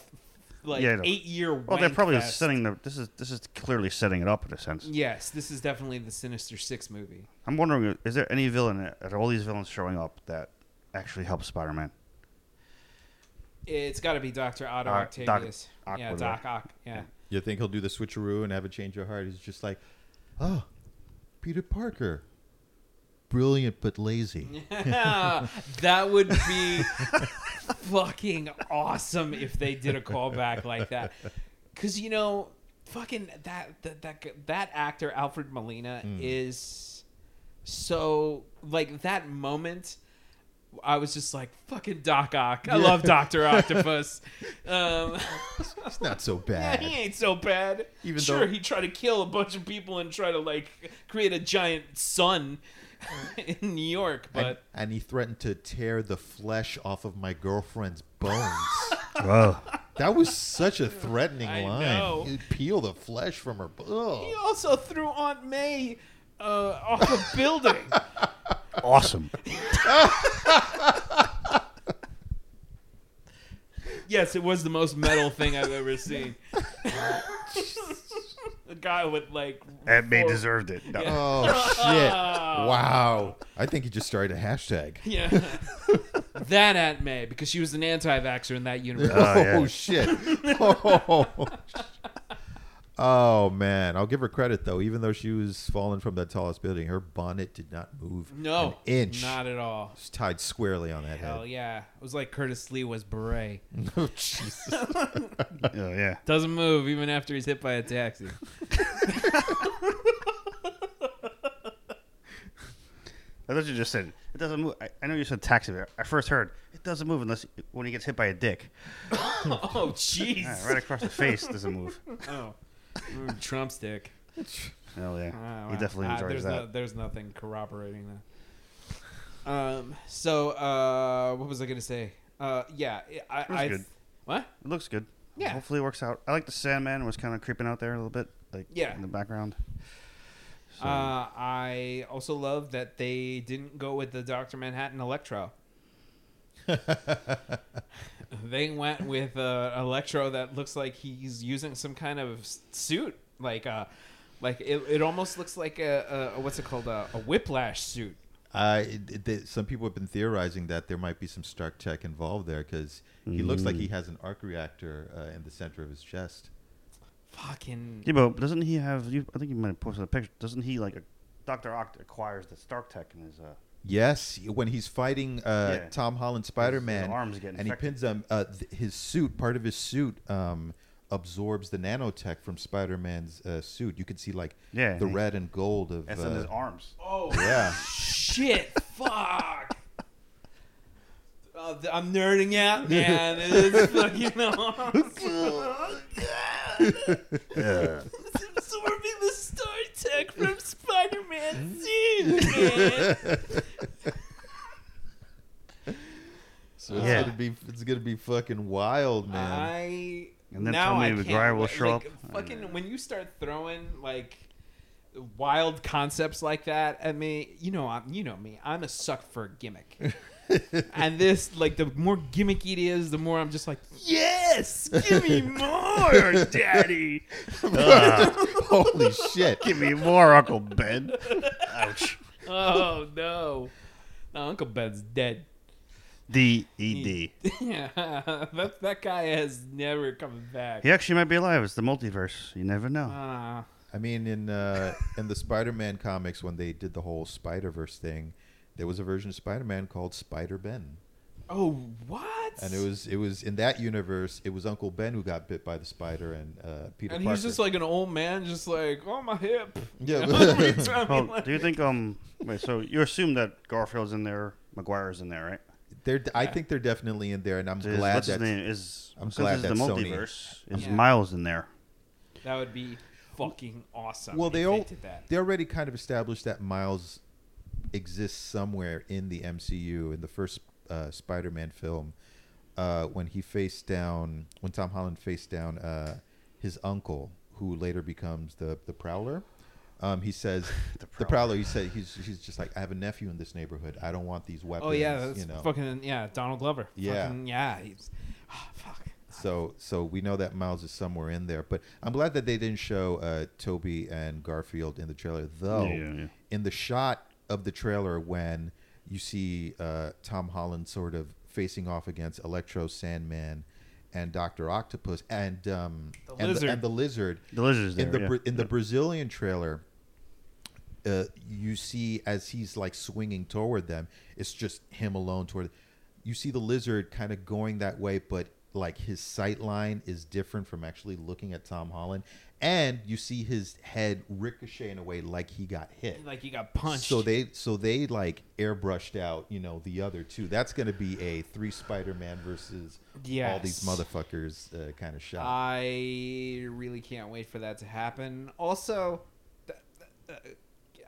like Yeah, eight year. Well, they're probably setting the. This is this is clearly setting it up in a sense. Yes, this is definitely the Sinister Six movie. I'm wondering, is there any villain at all these villains showing up that actually helps Spider-Man? It's got to be Doctor Otto Doc- Doc Octavius. Ock, yeah. Doc Ock. Yeah. You think he'll do the switcheroo and have a change of heart? He's just like, oh, Peter Parker. brilliant but lazy. Yeah, that would be fucking awesome if they did a callback like that. Cause you know, fucking that that that, that actor Alfred Molina hmm. is so like that moment. I was just like fucking Doc Ock. I love Doctor Octopus. Um, It's not so bad. yeah, bad. he ain't so bad. Even sure, though- he tried to kill a bunch of people and try to like create a giant sun in New York, but and he threatened to tear the flesh off of my girlfriend's bones. Whoa. that was such a threatening I line. know. He'd peel the flesh from her. bo- he also threw Aunt May uh, off a building. awesome. yes, it was the most metal thing I've ever seen. a guy with like Aunt May four- deserved it. No. Oh shit! Wow. I think he just started a hashtag. Yeah, that Aunt May because she was an anti-vaxxer in that universe. Oh, yeah. Oh shit! Oh. Oh, man, I'll give her credit though. Even though she was falling from that tallest building, her bonnet did not move no, an inch. not at all. It's tied squarely on that Hell head. yeah, it was like Curtis Lee was beret. Oh Jesus! Oh, yeah. Doesn't move even after he's hit by a taxi. I thought you just said it doesn't move. I, I know you said taxi. But I first heard it doesn't move unless when he gets hit by a dick. oh jeez. Yeah, right across the face doesn't move. Oh, Mm, Trump stick. Hell yeah, Ah, he definitely Ah, enjoys there's that. No, there's nothing corroborating that. Um. So, uh, what was I gonna say? Uh, yeah, I. was I good. What? It looks good. Yeah. Hopefully it works out. I like the Sandman was kind of creeping out there a little bit, like Yeah. in the background. So, Uh, I also love that they didn't go with the Doctor Manhattan Electro. they went with uh, Electro that looks like he's using some kind of suit, like uh, like it, it almost looks like a, a what's it called a, a whiplash suit. Uh, it, it- they- some people have been theorizing that there might be some Stark tech involved there because he looks like he has an arc reactor uh, in the center of his chest. Fucking yeah, but doesn't he have? You, I think you might have posted a picture. Doesn't he like a Doctor Ock acquires the Stark Tech in his? Uh, Yes, when he's fighting uh, Yeah. Tom Holland Spider Man, arms get and he pins him. Uh, th- his suit, part of his suit, um, absorbs the nanotech from Spider Man's uh, suit. You can see like Yeah, the red and gold of. it's in his Uh, arms. oh yeah, shit, fuck. Oh, I'm nerding out, man. It's fucking awesome. Yeah. absorbing the Stark Tech from Spider-Man suit, so it's Yeah. gonna be it's gonna be fucking wild, man. I And then now Tobey Maguire will wait- show like, up. Fucking when you start throwing like wild concepts like that at me, you know I'm you know me. I'm a suck for a gimmick. and this like the more gimmicky it is, the more I'm just like, yes, give me more, daddy. Holy shit! Give me more, Uncle Ben. Ouch. Oh no. no, Uncle Ben's dead. D E D. yeah, that that guy has never come back. He actually might be alive. It's the multiverse. You never know. Ah. I mean, in uh, in the Spider-Man comics, when they did the whole Spider-Verse thing, there was a version of Spider-Man called Spider Ben, oh, what? and it was it was in that universe, it was Uncle Ben who got bit by the spider, and uh, Peter and Parker. he's just like an old man, just like, oh my hip. Yeah. Every time Well, like- do you think um? Wait, so you assume that Garfield's in there, Maguire's in there, right? they're I think they're definitely in there, and I'm Is- glad what's his that name is? I'm glad it's the that Sony- multiverse. Is Yeah. Miles in there? that would be fucking awesome. well if they all did that. they already kind of established that Miles exists somewhere in the MCU in the first uh, Spider-Man film uh, when he faced down when Tom Holland faced down uh, his uncle who later becomes the the Prowler. Um, he says the, Prowler. Prowler. He said he's he's just like I have a nephew in this neighborhood. I don't want these weapons. Oh yeah, that's you know. fucking yeah, Donald Glover. Yeah. Fucking, yeah. He's, oh, fuck. So so we know that Miles is somewhere in there, but I'm glad that they didn't show uh, Tobey and Garfield in the trailer. Though Yeah, yeah, yeah. in the shot of the trailer when you see uh, Tom Holland sort of facing off against Electro, Sandman, and Doctor Octopus, and um, The and, lizard. The, and the lizard The lizard's there. in the yeah. In the Brazilian trailer. uh, you see as he's like swinging toward them, it's just him alone toward. You see the lizard kind of going that way, but like his sight line is different from actually looking at Tom Holland, and you see his head ricocheting away like he got hit. Like he got punched. So they so they like airbrushed out, you know, the other two. That's going to be a three Spider-Man versus all these motherfuckers uh, kind of shot. I really can't wait for that to happen. Also, th- th- uh,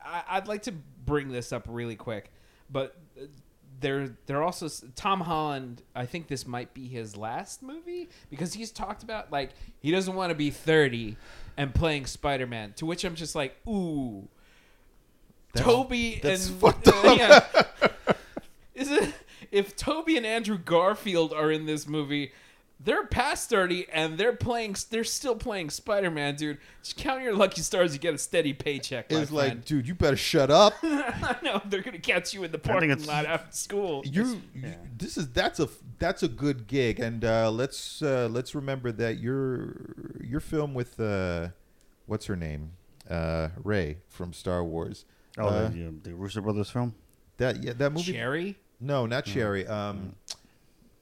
I- I'd like to bring this up really quick, but uh, they're they're also Tom Holland. I think this might be his last movie because he's talked about like he doesn't want to be thirty and playing Spider Man. To which I'm just like, ooh, Tobey that's and fucked uh, yeah. Is it if Tobey and Andrew Garfield are in this movie? They're past thirty and they're playing. They're still playing Spider Man, dude. Just count your lucky stars. You get a steady paycheck. My it's like, friend. dude, you better shut up. I know they're gonna catch you in the parking lot after school. you, you this is that's a that's a good gig and uh, let's uh, let's remember that your your film with uh, what's her name uh, Rey from Star Wars Oh, uh, the, uh, the Russo Brothers film. that yeah that movie Cherry. no not Cherry um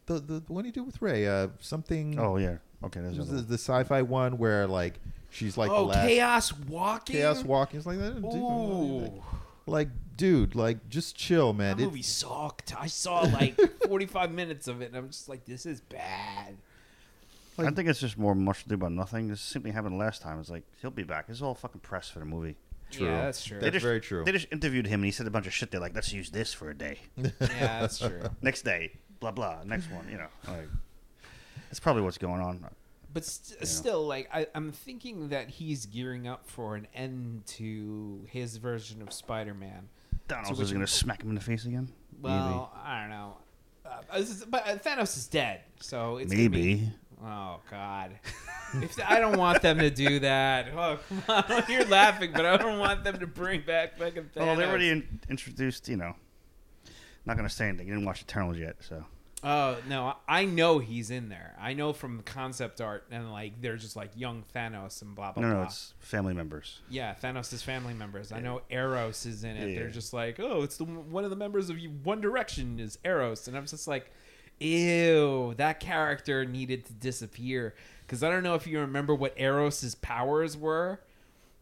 the, the the one you do with Rey uh, something Oh yeah. Okay, it there's the the, the sci-fi one where like she's like oh, the last chaos walking. chaos walking it's like that Ooh, like dude like just chill man that It- movie sucked. I saw like 45 minutes of it, and I'm just like, this is bad. I think it's just more much ado about nothing. This simply happened last time. It's like he'll be back. It's all fucking press for the movie. True. Yeah, that's true. That's just, very true. They just interviewed him and he said a bunch of shit. They're like, let's use this for a day. yeah, that's true. Next day, blah blah. Next one, you know. Like, that's probably what's going on. But st- still, like I, I'm thinking that he's gearing up for an end to his version of Spider-Man. Thanos which is going to smack him in the face again. Well, I don't know. Uh, this is- but uh, Thanos is dead, so it's maybe. Maybe. be, oh God! if I don't want them to do that. Oh, come on. You're laughing, but I don't want them to bring back fucking Thanos. Well, they already in- introduced. You know, not to say anything. You didn't watch Eternals yet, so Oh no, I know he's in there. I know from the concept art and like they're just like young Thanos and blah blah no, blah. no, it's family members. Yeah, Thanos' is family members. I know Eros is in it. Yeah. They're just like, oh, it's the one of the members of One Direction is Eros, and I'm just like, ew, that character needed to disappear because I don't know if you remember what Eros's powers were,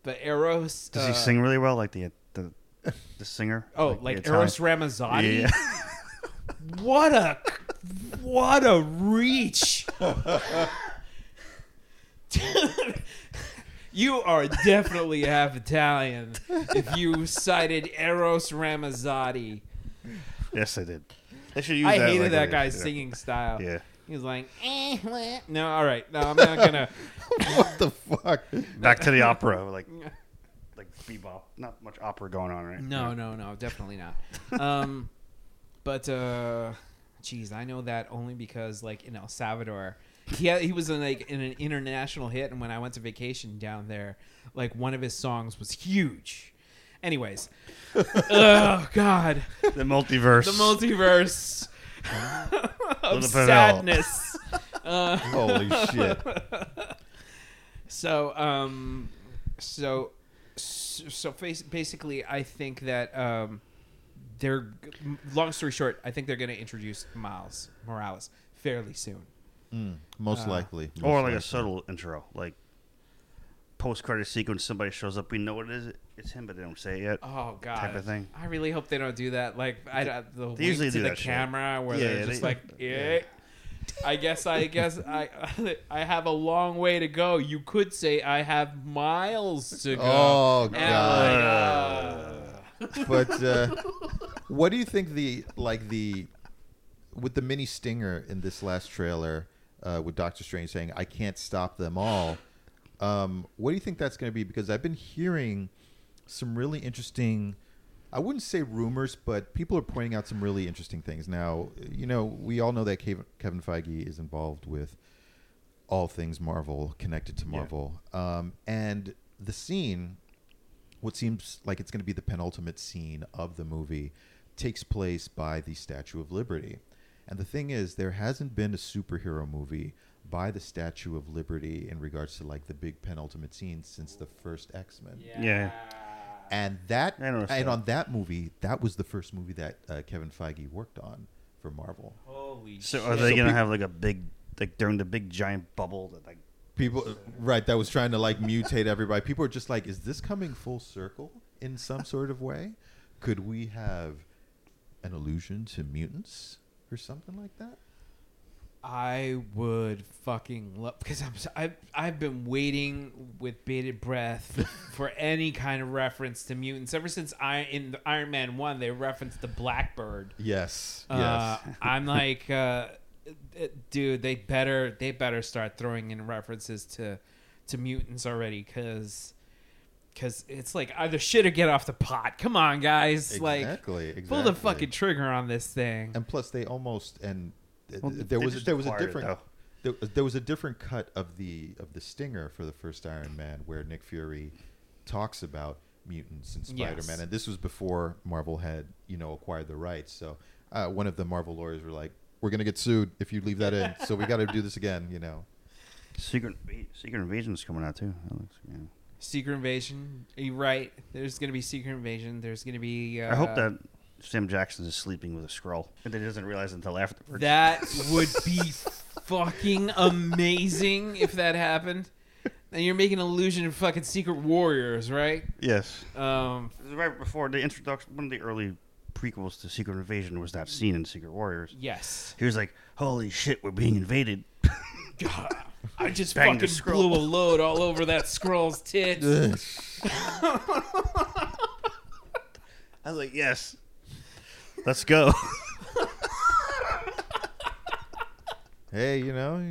but Eros Does uh, he sing really well, like the the, the singer? Oh, the like, Eros Ramazzotti. Yeah. What a what a reach. You are definitely half Italian if you cited Eros Ramazzotti. yes, I did. They should use I that. hated like, that guy's Yeah. singing style. Yeah. He was like, eh, no, all right, no, I'm not gonna. what the fuck Back to the opera, like like bebop. Not much opera going on, right? No, no, no, definitely not. Um, but uh, geez, I know that only because like in El Salvador, he had, he was in like in an international hit, and when I went to vacation down there, like one of his songs was huge. Anyways, oh god, The multiverse. the multiverse of Little sadness. Uh, holy shit So, um, so, so basically, I think that um, they're. Long story short, I think they're going to introduce Miles Morales fairly soon. Mm, most Uh, likely most or like likely. a subtle intro, like post credit sequence. Somebody shows up, we know what it is. It's him, but they don't say it yet. Oh God! Type of thing. I really hope they don't do that. Like, I the wink usually to do the that shit. camera where Yeah, they're yeah, just they- like, yeah. I guess I guess I I have a long way to go. You could say I have miles to go. Oh, God. like, uh, but uh, what do you think the like the with the mini stinger in this last trailer uh, with Doctor Strange saying I can't stop them all? Um, what do you think that's going to be? Because I've been hearing some really interesting. I wouldn't say rumors, but people are pointing out some really interesting things. Now, you know, we all know that Kevin Kevin Feige is involved with all things Marvel, connected to Marvel. Um, and the scene, what seems like it's going to be the penultimate scene of the movie, takes place by the Statue of Liberty. And the thing is, there hasn't been a superhero movie by the Statue of Liberty in regards to like the big penultimate scene since the first X Men. Yeah. And that I noticed and on that movie, that was the first movie that uh, Kevin Feige worked on for Marvel. Holy So shit. are they So gonna peop- have like a big like during the big giant bubble that like People, right? That was trying to like mutate everybody. People are just like, is this coming full circle in some sort of way? Could we have an allusion to mutants or something like that? I would fucking love because I'm so, I've I've been waiting with bated breath for any kind of reference to mutants ever since I in Iron Man one they referenced the Blackbird. Yes. Uh, yes. I'm like, uh, uh, dude, they better they better start throwing in references to to mutants already because because it's like either shit or get off the pot. Come on, guys, like exactly. Exactly. pull the fucking trigger on this thing. And plus, they almost and Well, there was there was a acquired it, different there, there was a different cut of the of the stinger for the first Iron Man where Nick Fury talks about mutants and Spider Man, Yes. and this was before Marvel had you know acquired the rights. So uh, one of the Marvel lawyers were like, "We're gonna get sued if you leave that in, so we got to do this again." You know. Secret Secret Invasion is coming out too. That looks, yeah. Secret Invasion. You're right. There's gonna be Secret Invasion. There's gonna be. Uh, I hope that Sam Jackson is sleeping with a Skrull and that he doesn't realize until afterwards. that would be fucking amazing if that happened. And you're making an allusion to fucking Secret Warriors, right? yes, Um, right before the introduction. One of the early prequels to Secret Invasion was that scene in Secret Warriors. yes. He was like, "Holy shit, we're being invaded." God, I just Bang fucking blew a load all over that Skrull's tits. I was like, "Yes, let's go." Hey, you know,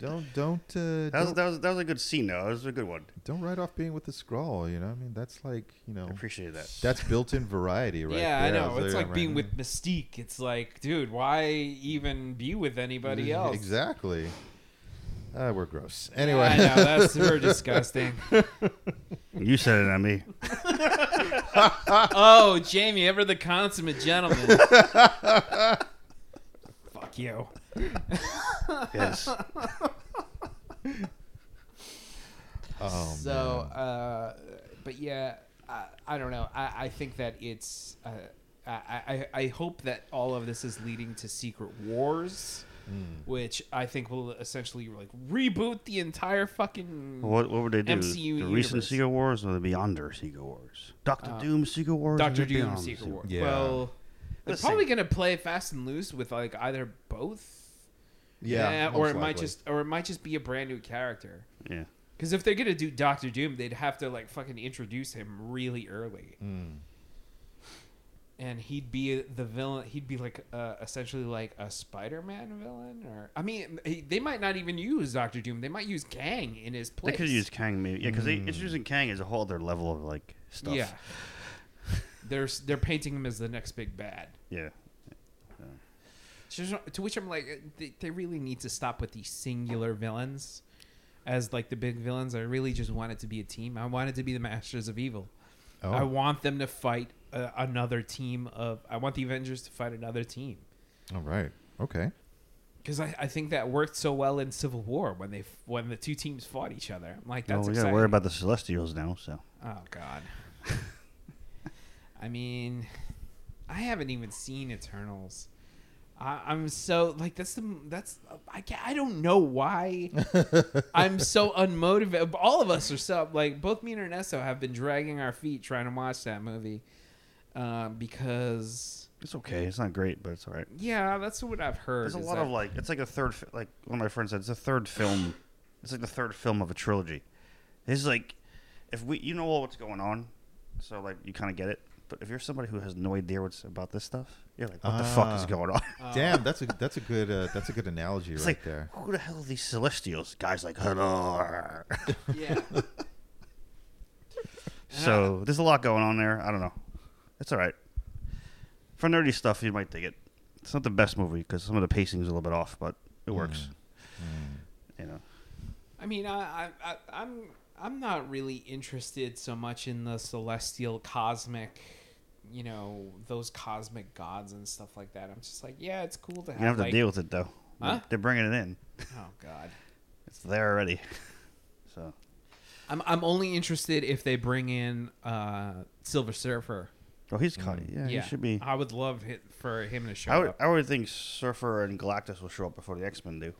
don't don't uh, That was, don't, that was that was a good scene though. That was a good one. don't write off being with the Skrull. You know, I mean, that's like you know, I appreciate that. that's built-in variety, right? yeah, I know. was It's like right being now. with Mystique. It's like, dude, why even be with anybody else? Exactly. Uh, we're gross. Yeah, Anyway, I know that's we're disgusting. You said it, not me. Oh, Jamie, ever the consummate gentleman. Fuck you. Yes. oh, so, man. uh, but yeah, I, I don't know. I, I think that it's. Uh, I, I, I hope that all of this is leading to Secret Wars, Hmm. which I think will essentially like reboot the entire fucking What what would they do? MCU the recent universe. Secret Wars or the Beyonder Secret Wars? Doctor Uh, Doom Secret Wars. Doctor the Doom Beyond Secret War. Yeah. Well, they're Let's probably see. gonna play fast and loose with like either both. yeah, or most it might just, or it might just be a brand new character. Yeah. Because if they're gonna do Doctor Doom, they'd have to like fucking introduce him really early, Mm. And he'd be the villain. He'd be like uh, essentially like a Spider-Man villain, or I mean, he, they might not even use Doctor Doom. They might use Kang in his place. They could use Kang maybe. Yeah, because Mm. introducing Kang is a whole other level of like stuff. Yeah, they're they're painting him as the next big bad. Yeah. Just- To which I'm like, they, they really need to stop with these singular villains as like the big villains. I really just want it to be a team. I want it to be the Masters of Evil. Oh, I want them to fight uh, another team of. I want the Avengers to fight another team all right. Okay. because I, I think that worked so well in Civil War when they when the two teams fought each other. I'm like, Well, that's we gotta worry about the Celestials now. So Oh God. I mean, I haven't even seen Eternals. I, I'm so like that's the that's I can't, I don't know why I'm so unmotivated. All of us are so like both me and Ernesto have been dragging our feet trying to watch that movie um, because it's okay. It's not great, but it's all right. yeah, that's what I've heard. There's a is lot that- of like it's like a third fi- like one of my friends said it's a third film. It's like the third film of a trilogy. It's like if we you know all what's going on, so like you kind of get it. But if you're somebody who has no idea what's about this stuff, you're like, what the fuck is Ah. going on? Damn, that's a that's a good uh, that's a good analogy It's right like there. who the hell are these Celestials? Guys like hello. yeah. so there's a lot going on there. I don't know. It's all right. For nerdy stuff, you might dig it. It's not the best movie because some of the pacing is a little bit off, but it works. You know. I mean, I, I, I, I'm, I'm not really interested so much in the celestial, cosmic, you know, those cosmic gods and stuff like that. I'm just like, yeah, it's cool to have. You have to like, deal with it though. Huh? They're bringing it in. Oh God. It's there already. So I I'm I'm only interested if they bring in uh, Silver Surfer. Oh, he's caught. Yeah, he should be. I would love it for him to show I would, up. I would think Surfer and Galactus will show up before the X Men do.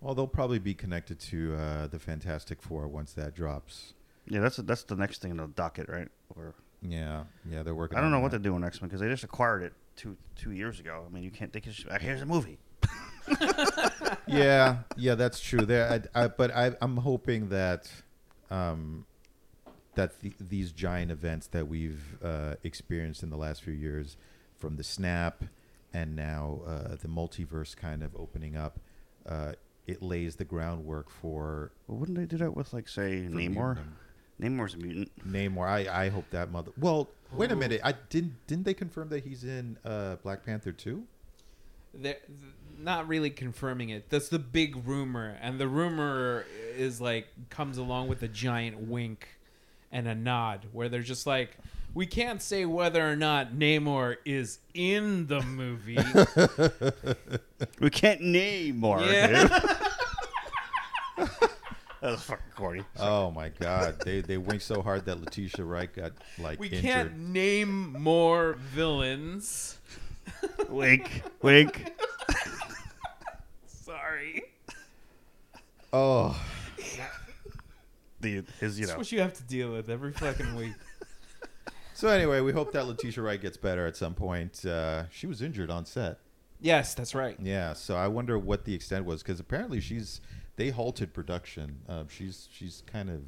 Well, they'll probably be connected to uh, the Fantastic Four once that drops. Yeah, that's that's the next thing in the docket, right? Or Yeah, yeah, they're working. I don't on know what that. they're doing X Men because they just acquired it two two years ago. I mean, you can't. They can just, "Ah, here's a movie. yeah, yeah, that's true. There, I, I, but I, I'm hoping that, um, that the, these giant events that we've uh, experienced in the last few years, from the snap, and now uh, the multiverse kind of opening up, uh, it lays the groundwork for, Well, wouldn't they do that with like say Namor? mutant- Namor's a mutant. Namor. I, I hope that mother. Well, wait a minute. I didn't. Didn't they confirm that he's in uh, Black Panther too? They're not really confirming it. That's the big rumor, and the rumor is like comes along with a giant wink and a nod, where they're just like, "We can't say whether or not Namor is in the movie." We can't name more. Yeah. dude. that was fucking corny. Oh my God! They they winked so hard that Letitia Wright got like we injured. can't name more villains. wink, wink. Sorry. Oh, The his you That's know. what you have to deal with every fucking week. so anyway, we hope that Letitia Wright gets better at some point. Uh, she was injured on set. yes, that's right. Yeah, so I wonder what the extent was because apparently she's they halted production. Uh, she's she's kind of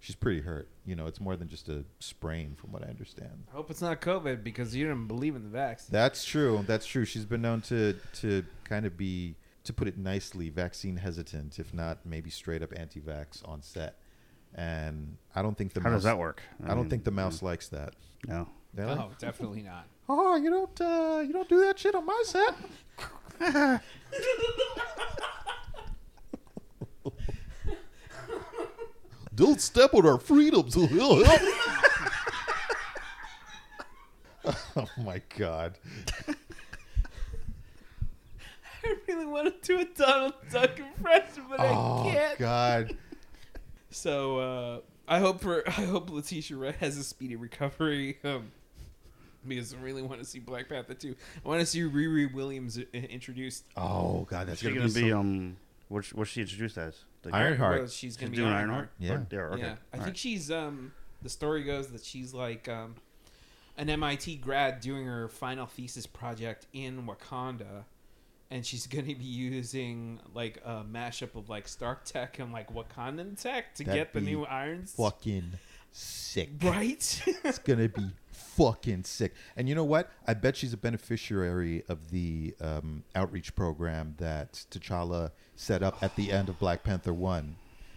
she's pretty hurt. You know, it's more than just a sprain, from what I understand. I hope it's not COVID because you didn't believe in the vaccine. That's true. That's true. She's been known to to kind of be, to put it nicely, vaccine hesitant, if not maybe straight up anti-vax on set. And I don't think the How mouse, does that work? I, don't mean, think the mouse likes that. No. They're like, Oh, definitely not. oh, you don't uh, you don't do that shit on my set. don't step on our freedoms. oh my god. I really want to do a Donald Duck impression, but I Oh can't. god. So uh, I hope for I hope Letitia Wright has a speedy recovery. Um, because I really want to see Black Panther 2. I want to see Riri Williams introduced. Oh god, that's She's gonna, gonna be, be so- um. What's what's she introduced as? The Ironheart. Well, she's She's gonna be doing Ironheart. Ironheart. Yeah. Or- okay. Yeah, I All think right. she's um. The story goes that she's like um, an MIT grad doing her final thesis project in Wakanda, and she's gonna be using like a mashup of like Stark tech and like Wakandan tech to That'd get the be new irons. fucking sick. Right. It's gonna be fucking sick. And you know what? I bet she's a beneficiary of the um, outreach program that T'Challa set up at the end of Black Panther One,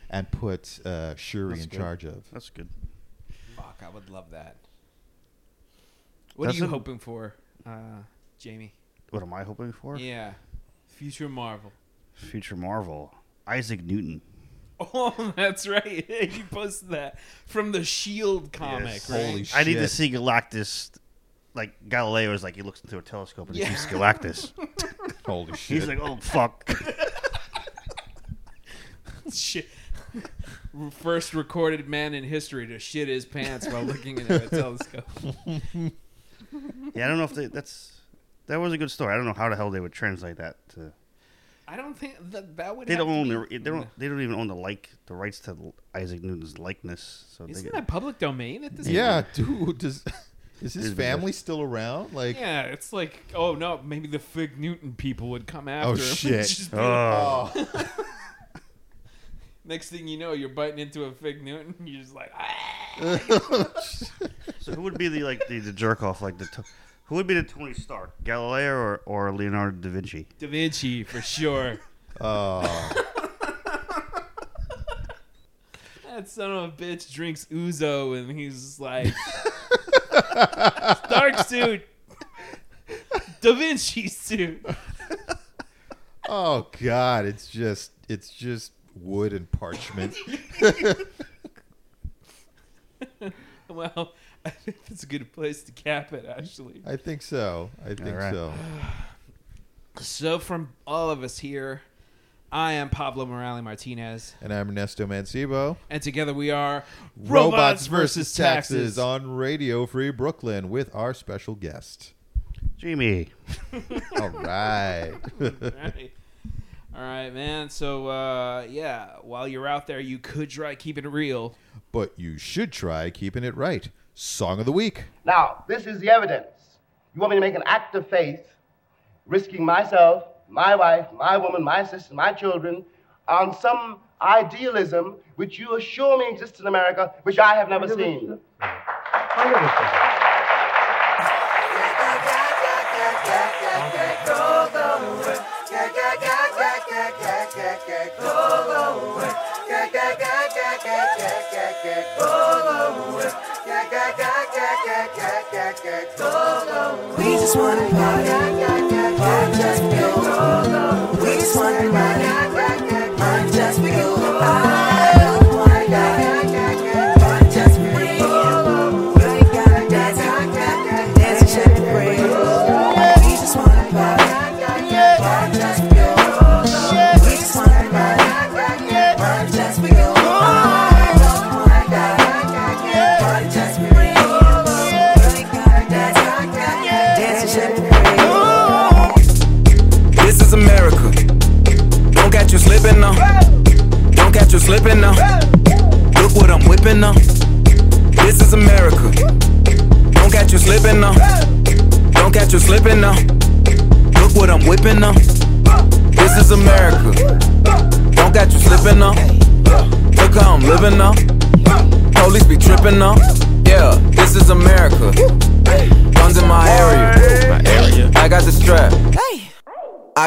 and put uh, Shuri That's in good. charge of. That's good. Fuck, I would love that. What That's are you a- hoping for, uh, Jamie? What am I hoping for? Yeah, future Marvel. Future Marvel. Isaac Newton. Oh, that's right. you posted that from the Shield comic, Yes. right? Holy I need to see Galactus. Like Galileo is like he looks into a telescope and Yeah. he sees Galactus. Holy shit! He's like, oh fuck. shit. First recorded man in history to shit his pants while looking into a telescope. yeah, I don't know if they, that's that was a good story. I don't know how the hell they would translate that to. I don't think that that would. They don't own be- the, they don't they don't even own the like the rights to Isaac Newton's likeness. So they Isn't get, that public domain at this? Point? Yeah, point? dude. Does is his family still around? Like, Yeah, it's like, oh no, maybe the Fig Newton people would come after him. shit. Just like, oh, Next thing you know, you're biting into a Fig Newton. And you're just like, ah. so who would be the like the, the jerk off like the to- who would be the Tony Stark Galileo or, or Leonardo da Vinci? Da Vinci for sure. oh, That son of a bitch drinks ouzo and he's like, Stark suit, Da Vinci suit. oh god! It's just it's just wood and parchment. Well, I think that's a good place to cap it, actually. I think so. I think right. so. So, from all of us here I am Pablo Morales Martinez, And I'm Ernesto Mancibo. and together we are Robots versus Taxes on Radio Free Brooklyn with our special guest. Jimmy. All right. Right. All right, man. So, uh, yeah, while you're out there, you could try keeping it real. but you should try keeping it right. Song of the week. Now, this is the evidence. You want me to make an act of faith, risking myself, my wife, my woman, my sister, my children, on some idealism which you assure me exists in America, which I have never seen. We just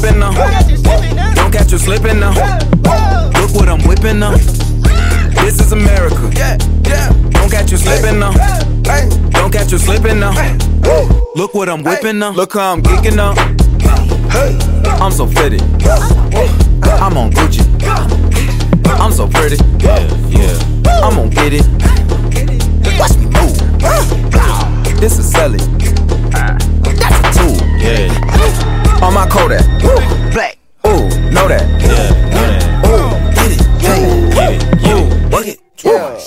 Slipping now. Don't catch you slipping now. Look what I'm whipping now. This is America. Don't catch you slipping now. Don't catch you slipping now. Look what I'm whipping now. Look how I'm geeking now. I'm so fitted. I'm on Gucci. I'm so pretty. Yeah, yeah. I'm gonna get it. Watch me move. This is Sally. That's a tool. Yeah. On my Kodak. Black. Ooh, know that. Yeah, Ooh, get it. Get it. Ooh, work it.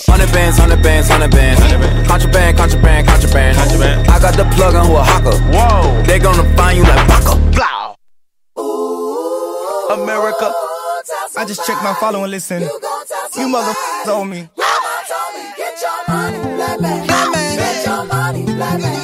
Hundred bands, hundred bands, hundred bands. Contraband, contraband, contraband. Contraband. I got the plug on Oaxaca. Whoa. They gonna find you like Baka. Blow. America. I just checked my follow and listen. You motherfuckers owe me. Mama told me, Get your money, black man. Black man. Get your money. Black man.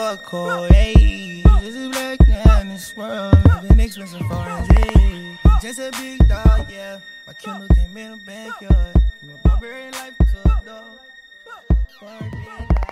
A hey. Just a black in this world. Living expensive foreign, hey. Just a big dog, yeah. My Kindle came in the backyard. A barbarian life to a dog. Barbarian life.